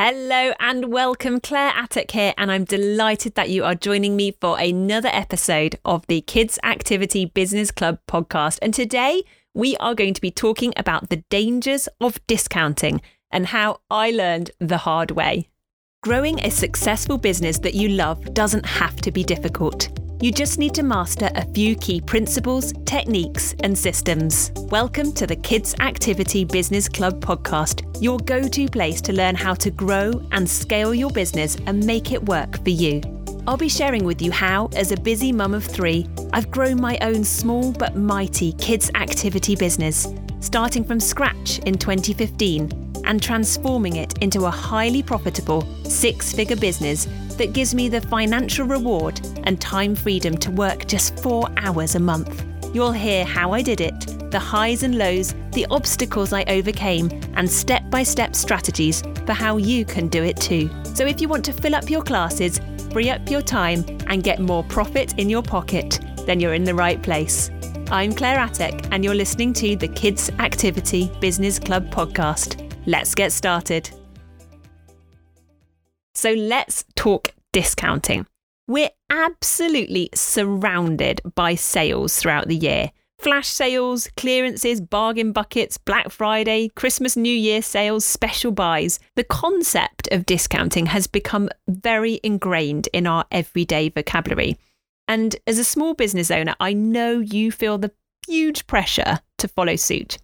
Hello and welcome. Claire Attock here, and I'm delighted that you are joining me for another episode of the Kids Activity Business Club podcast. And today we are going to be talking about the dangers of discounting and how I learned the hard way. Growing a successful business that you love doesn't have to be difficult. You just need to master a few key principles, techniques, and systems. Welcome to the Kids Activity Business Club podcast, your go to place to learn how to grow and scale your business and make it work for you. I'll be sharing with you how, as a busy mum of three, I've grown my own small but mighty kids' activity business, starting from scratch in 2015 and transforming it into a highly profitable six figure business that gives me the financial reward and time freedom to work just four hours a month. You'll hear how I did it, the highs and lows, the obstacles I overcame, and step by step strategies for how you can do it too. So if you want to fill up your classes, free up your time, and get more profit in your pocket, then you're in the right place. I'm Claire Attock, and you're listening to the Kids Activity Business Club podcast. Let's get started. So let's talk discounting. We're absolutely surrounded by sales throughout the year. Flash sales, clearances, bargain buckets, Black Friday, Christmas New Year sales, special buys. The concept of discounting has become very ingrained in our everyday vocabulary. And as a small business owner, I know you feel the huge pressure to follow suit.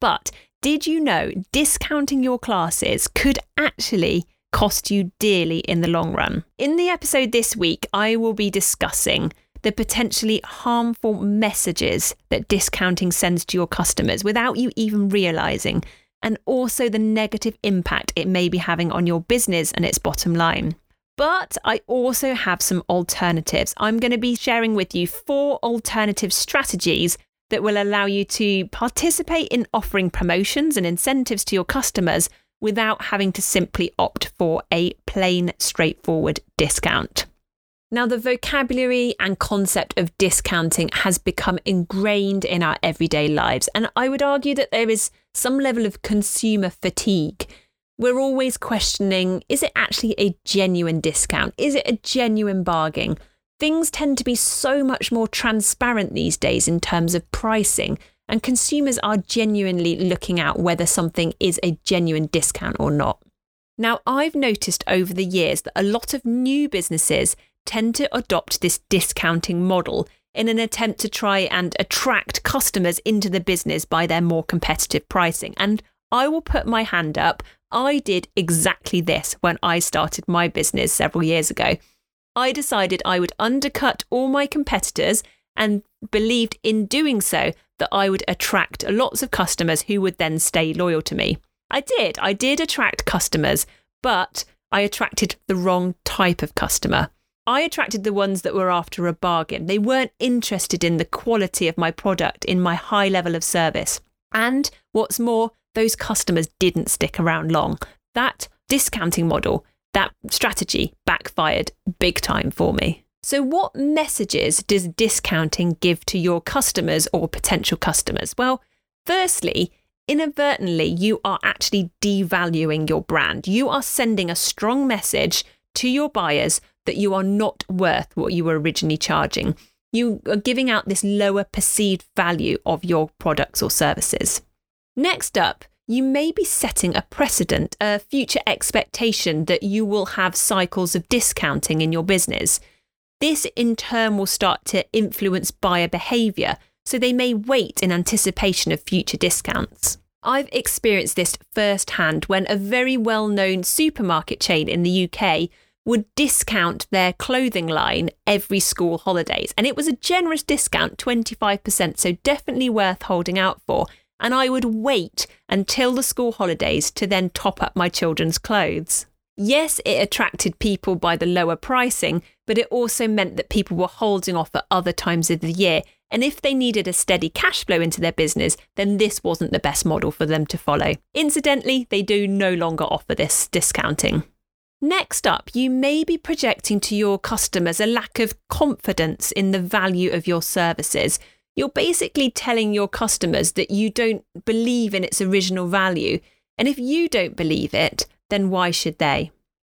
But did you know discounting your classes could actually cost you dearly in the long run? In the episode this week, I will be discussing the potentially harmful messages that discounting sends to your customers without you even realizing, and also the negative impact it may be having on your business and its bottom line. But I also have some alternatives. I'm going to be sharing with you four alternative strategies that will allow you to participate in offering promotions and incentives to your customers without having to simply opt for a plain, straightforward discount. Now, the vocabulary and concept of discounting has become ingrained in our everyday lives, and I would argue that there is some level of consumer fatigue. We're always questioning is it actually a genuine discount? Is it a genuine bargain? Things tend to be so much more transparent these days in terms of pricing, and consumers are genuinely looking out whether something is a genuine discount or not. Now, I've noticed over the years that a lot of new businesses tend to adopt this discounting model in an attempt to try and attract customers into the business by their more competitive pricing. And I will put my hand up. I did exactly this when I started my business several years ago. I decided I would undercut all my competitors and believed in doing so that I would attract lots of customers who would then stay loyal to me. I did. I did attract customers, but I attracted the wrong type of customer. I attracted the ones that were after a bargain. They weren't interested in the quality of my product, in my high level of service. And what's more, those customers didn't stick around long. That discounting model that strategy backfired big time for me. So, what messages does discounting give to your customers or potential customers? Well, firstly, inadvertently, you are actually devaluing your brand. You are sending a strong message to your buyers that you are not worth what you were originally charging. You are giving out this lower perceived value of your products or services. Next up, you may be setting a precedent, a future expectation that you will have cycles of discounting in your business. This in turn will start to influence buyer behaviour, so they may wait in anticipation of future discounts. I've experienced this firsthand when a very well known supermarket chain in the UK would discount their clothing line every school holidays. And it was a generous discount, 25%, so definitely worth holding out for and I would wait until the school holidays to then top up my children's clothes. Yes, it attracted people by the lower pricing, but it also meant that people were holding off at other times of the year. And if they needed a steady cash flow into their business, then this wasn't the best model for them to follow. Incidentally, they do no longer offer this discounting. Next up, you may be projecting to your customers a lack of confidence in the value of your services you're basically telling your customers that you don't believe in its original value. And if you don't believe it, then why should they?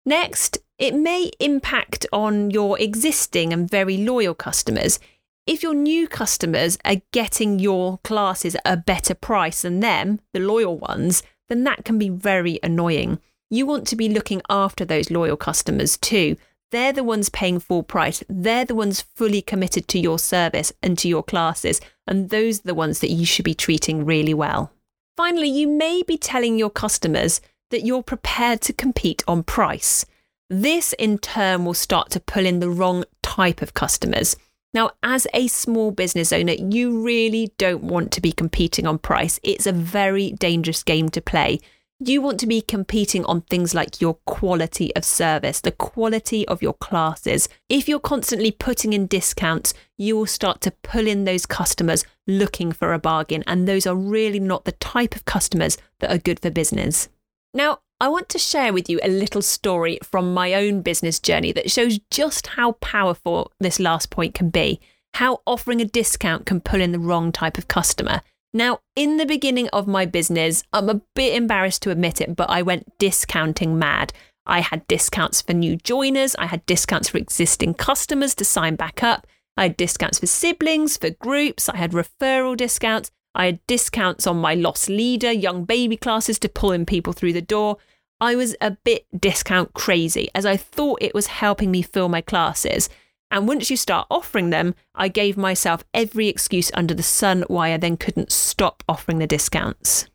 Next, it may impact on your existing and very loyal customers. If your new customers are getting your classes at a better price than them, the loyal ones, then that can be very annoying. You want to be looking after those loyal customers too. They're the ones paying full price. They're the ones fully committed to your service and to your classes. And those are the ones that you should be treating really well. Finally, you may be telling your customers that you're prepared to compete on price. This in turn will start to pull in the wrong type of customers. Now, as a small business owner, you really don't want to be competing on price. It's a very dangerous game to play. You want to be competing on things like your quality of service, the quality of your classes. If you're constantly putting in discounts, you will start to pull in those customers looking for a bargain, and those are really not the type of customers that are good for business. Now, I want to share with you a little story from my own business journey that shows just how powerful this last point can be, how offering a discount can pull in the wrong type of customer. Now, in the beginning of my business, I'm a bit embarrassed to admit it, but I went discounting mad. I had discounts for new joiners, I had discounts for existing customers to sign back up, I had discounts for siblings, for groups, I had referral discounts, I had discounts on my loss leader, young baby classes to pull in people through the door. I was a bit discount crazy as I thought it was helping me fill my classes. And once you start offering them, I gave myself every excuse under the sun why I then couldn't stop offering the discounts.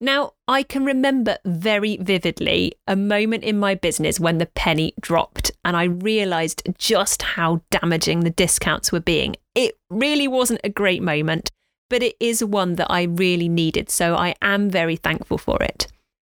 Now, I can remember very vividly a moment in my business when the penny dropped and I realised just how damaging the discounts were being. It really wasn't a great moment, but it is one that I really needed, so I am very thankful for it.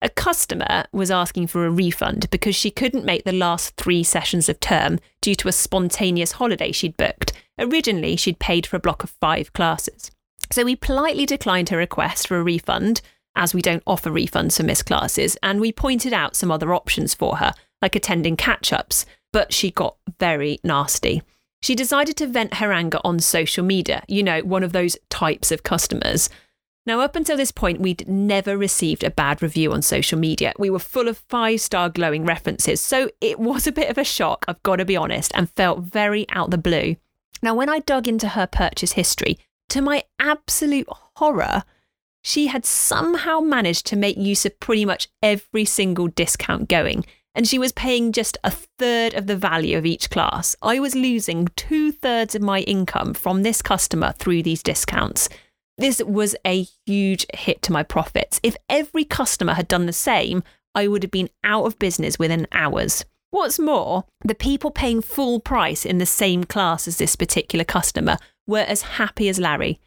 A customer was asking for a refund because she couldn't make the last three sessions of term due to a spontaneous holiday she'd booked. Originally, she'd paid for a block of five classes. So we politely declined her request for a refund, as we don't offer refunds for missed classes, and we pointed out some other options for her, like attending catch ups, but she got very nasty. She decided to vent her anger on social media, you know, one of those types of customers. Now, up until this point, we'd never received a bad review on social media. We were full of five star glowing references, so it was a bit of a shock, I've got to be honest, and felt very out the blue. Now, when I dug into her purchase history, to my absolute horror, she had somehow managed to make use of pretty much every single discount going, and she was paying just a third of the value of each class. I was losing two thirds of my income from this customer through these discounts. This was a huge hit to my profits. If every customer had done the same, I would have been out of business within hours. What's more, the people paying full price in the same class as this particular customer were as happy as Larry.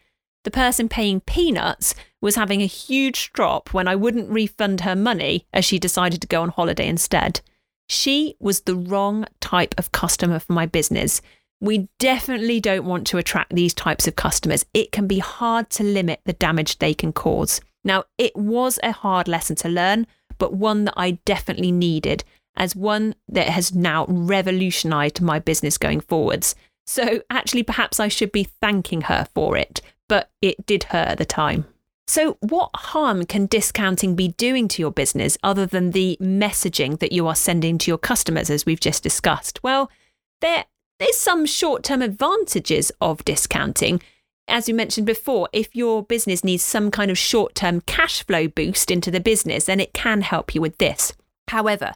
The person paying peanuts was having a huge drop when I wouldn't refund her money as she decided to go on holiday instead. She was the wrong type of customer for my business. We definitely don't want to attract these types of customers. It can be hard to limit the damage they can cause. Now, it was a hard lesson to learn, but one that I definitely needed as one that has now revolutionized my business going forwards. So, actually, perhaps I should be thanking her for it but it did hurt at the time. So, what harm can discounting be doing to your business other than the messaging that you are sending to your customers, as we've just discussed? Well, there, there's some short term advantages of discounting. As we mentioned before, if your business needs some kind of short term cash flow boost into the business, then it can help you with this. However,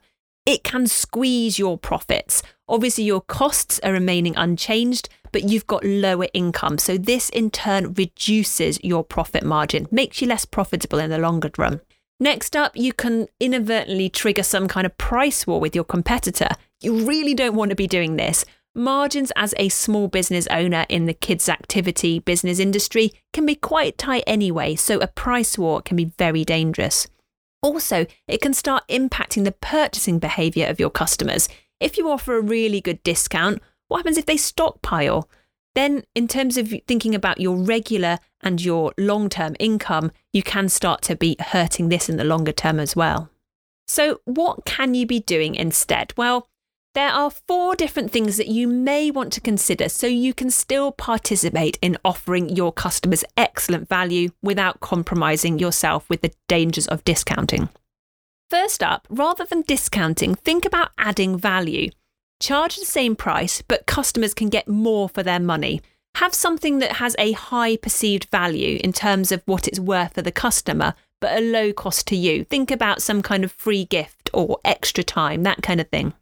it can squeeze your profits. Obviously, your costs are remaining unchanged, but you've got lower income. So, this in turn reduces your profit margin, makes you less profitable in the longer run. Next up, you can inadvertently trigger some kind of price war with your competitor. You really don't want to be doing this. Margins as a small business owner in the kids' activity business industry can be quite tight anyway, so a price war can be very dangerous. Also, it can start impacting the purchasing behaviour of your customers. If you offer a really good discount, what happens if they stockpile? Then, in terms of thinking about your regular and your long term income, you can start to be hurting this in the longer term as well. So, what can you be doing instead? Well, there are four different things that you may want to consider so you can still participate in offering your customers excellent value without compromising yourself with the dangers of discounting. First up, rather than discounting, think about adding value. Charge the same price, but customers can get more for their money. Have something that has a high perceived value in terms of what it's worth for the customer, but a low cost to you. Think about some kind of free gift or extra time, that kind of thing.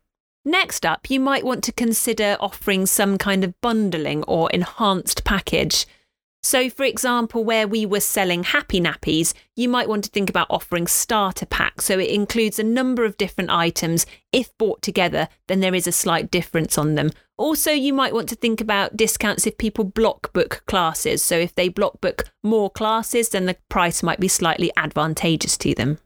Next up, you might want to consider offering some kind of bundling or enhanced package. So, for example, where we were selling happy nappies, you might want to think about offering starter packs. So, it includes a number of different items. If bought together, then there is a slight difference on them. Also, you might want to think about discounts if people block book classes. So, if they block book more classes, then the price might be slightly advantageous to them.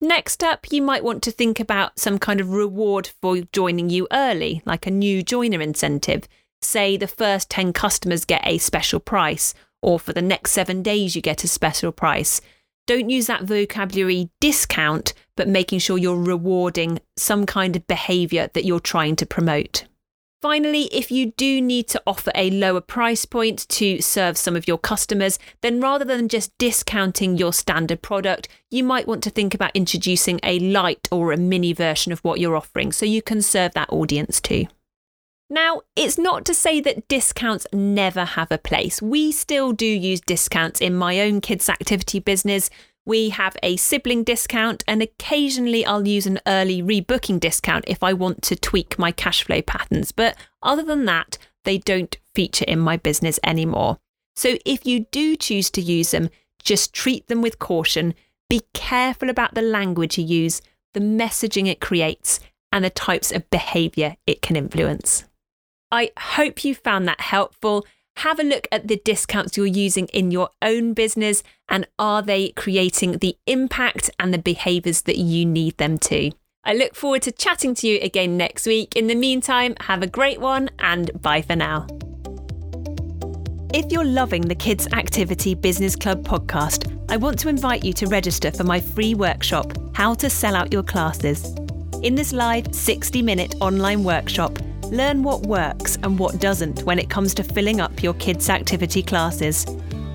Next up, you might want to think about some kind of reward for joining you early, like a new joiner incentive. Say the first 10 customers get a special price, or for the next seven days you get a special price. Don't use that vocabulary discount, but making sure you're rewarding some kind of behaviour that you're trying to promote. Finally, if you do need to offer a lower price point to serve some of your customers, then rather than just discounting your standard product, you might want to think about introducing a light or a mini version of what you're offering so you can serve that audience too. Now, it's not to say that discounts never have a place. We still do use discounts in my own kids' activity business. We have a sibling discount, and occasionally I'll use an early rebooking discount if I want to tweak my cash flow patterns. But other than that, they don't feature in my business anymore. So if you do choose to use them, just treat them with caution. Be careful about the language you use, the messaging it creates, and the types of behaviour it can influence. I hope you found that helpful. Have a look at the discounts you're using in your own business and are they creating the impact and the behaviours that you need them to? I look forward to chatting to you again next week. In the meantime, have a great one and bye for now. If you're loving the Kids Activity Business Club podcast, I want to invite you to register for my free workshop, How to Sell Out Your Classes. In this live 60 minute online workshop, Learn what works and what doesn't when it comes to filling up your kids' activity classes.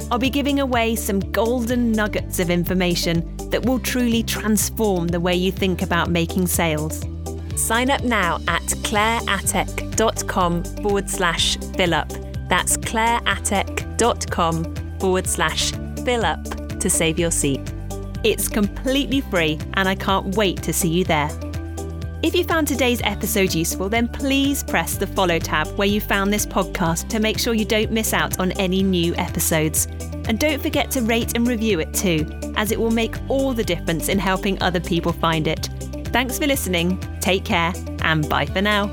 I'll be giving away some golden nuggets of information that will truly transform the way you think about making sales. Sign up now at claireattock.com forward slash fill up. That's claireattock.com forward slash fill up to save your seat. It's completely free and I can't wait to see you there. If you found today's episode useful, then please press the follow tab where you found this podcast to make sure you don't miss out on any new episodes. And don't forget to rate and review it too, as it will make all the difference in helping other people find it. Thanks for listening, take care, and bye for now.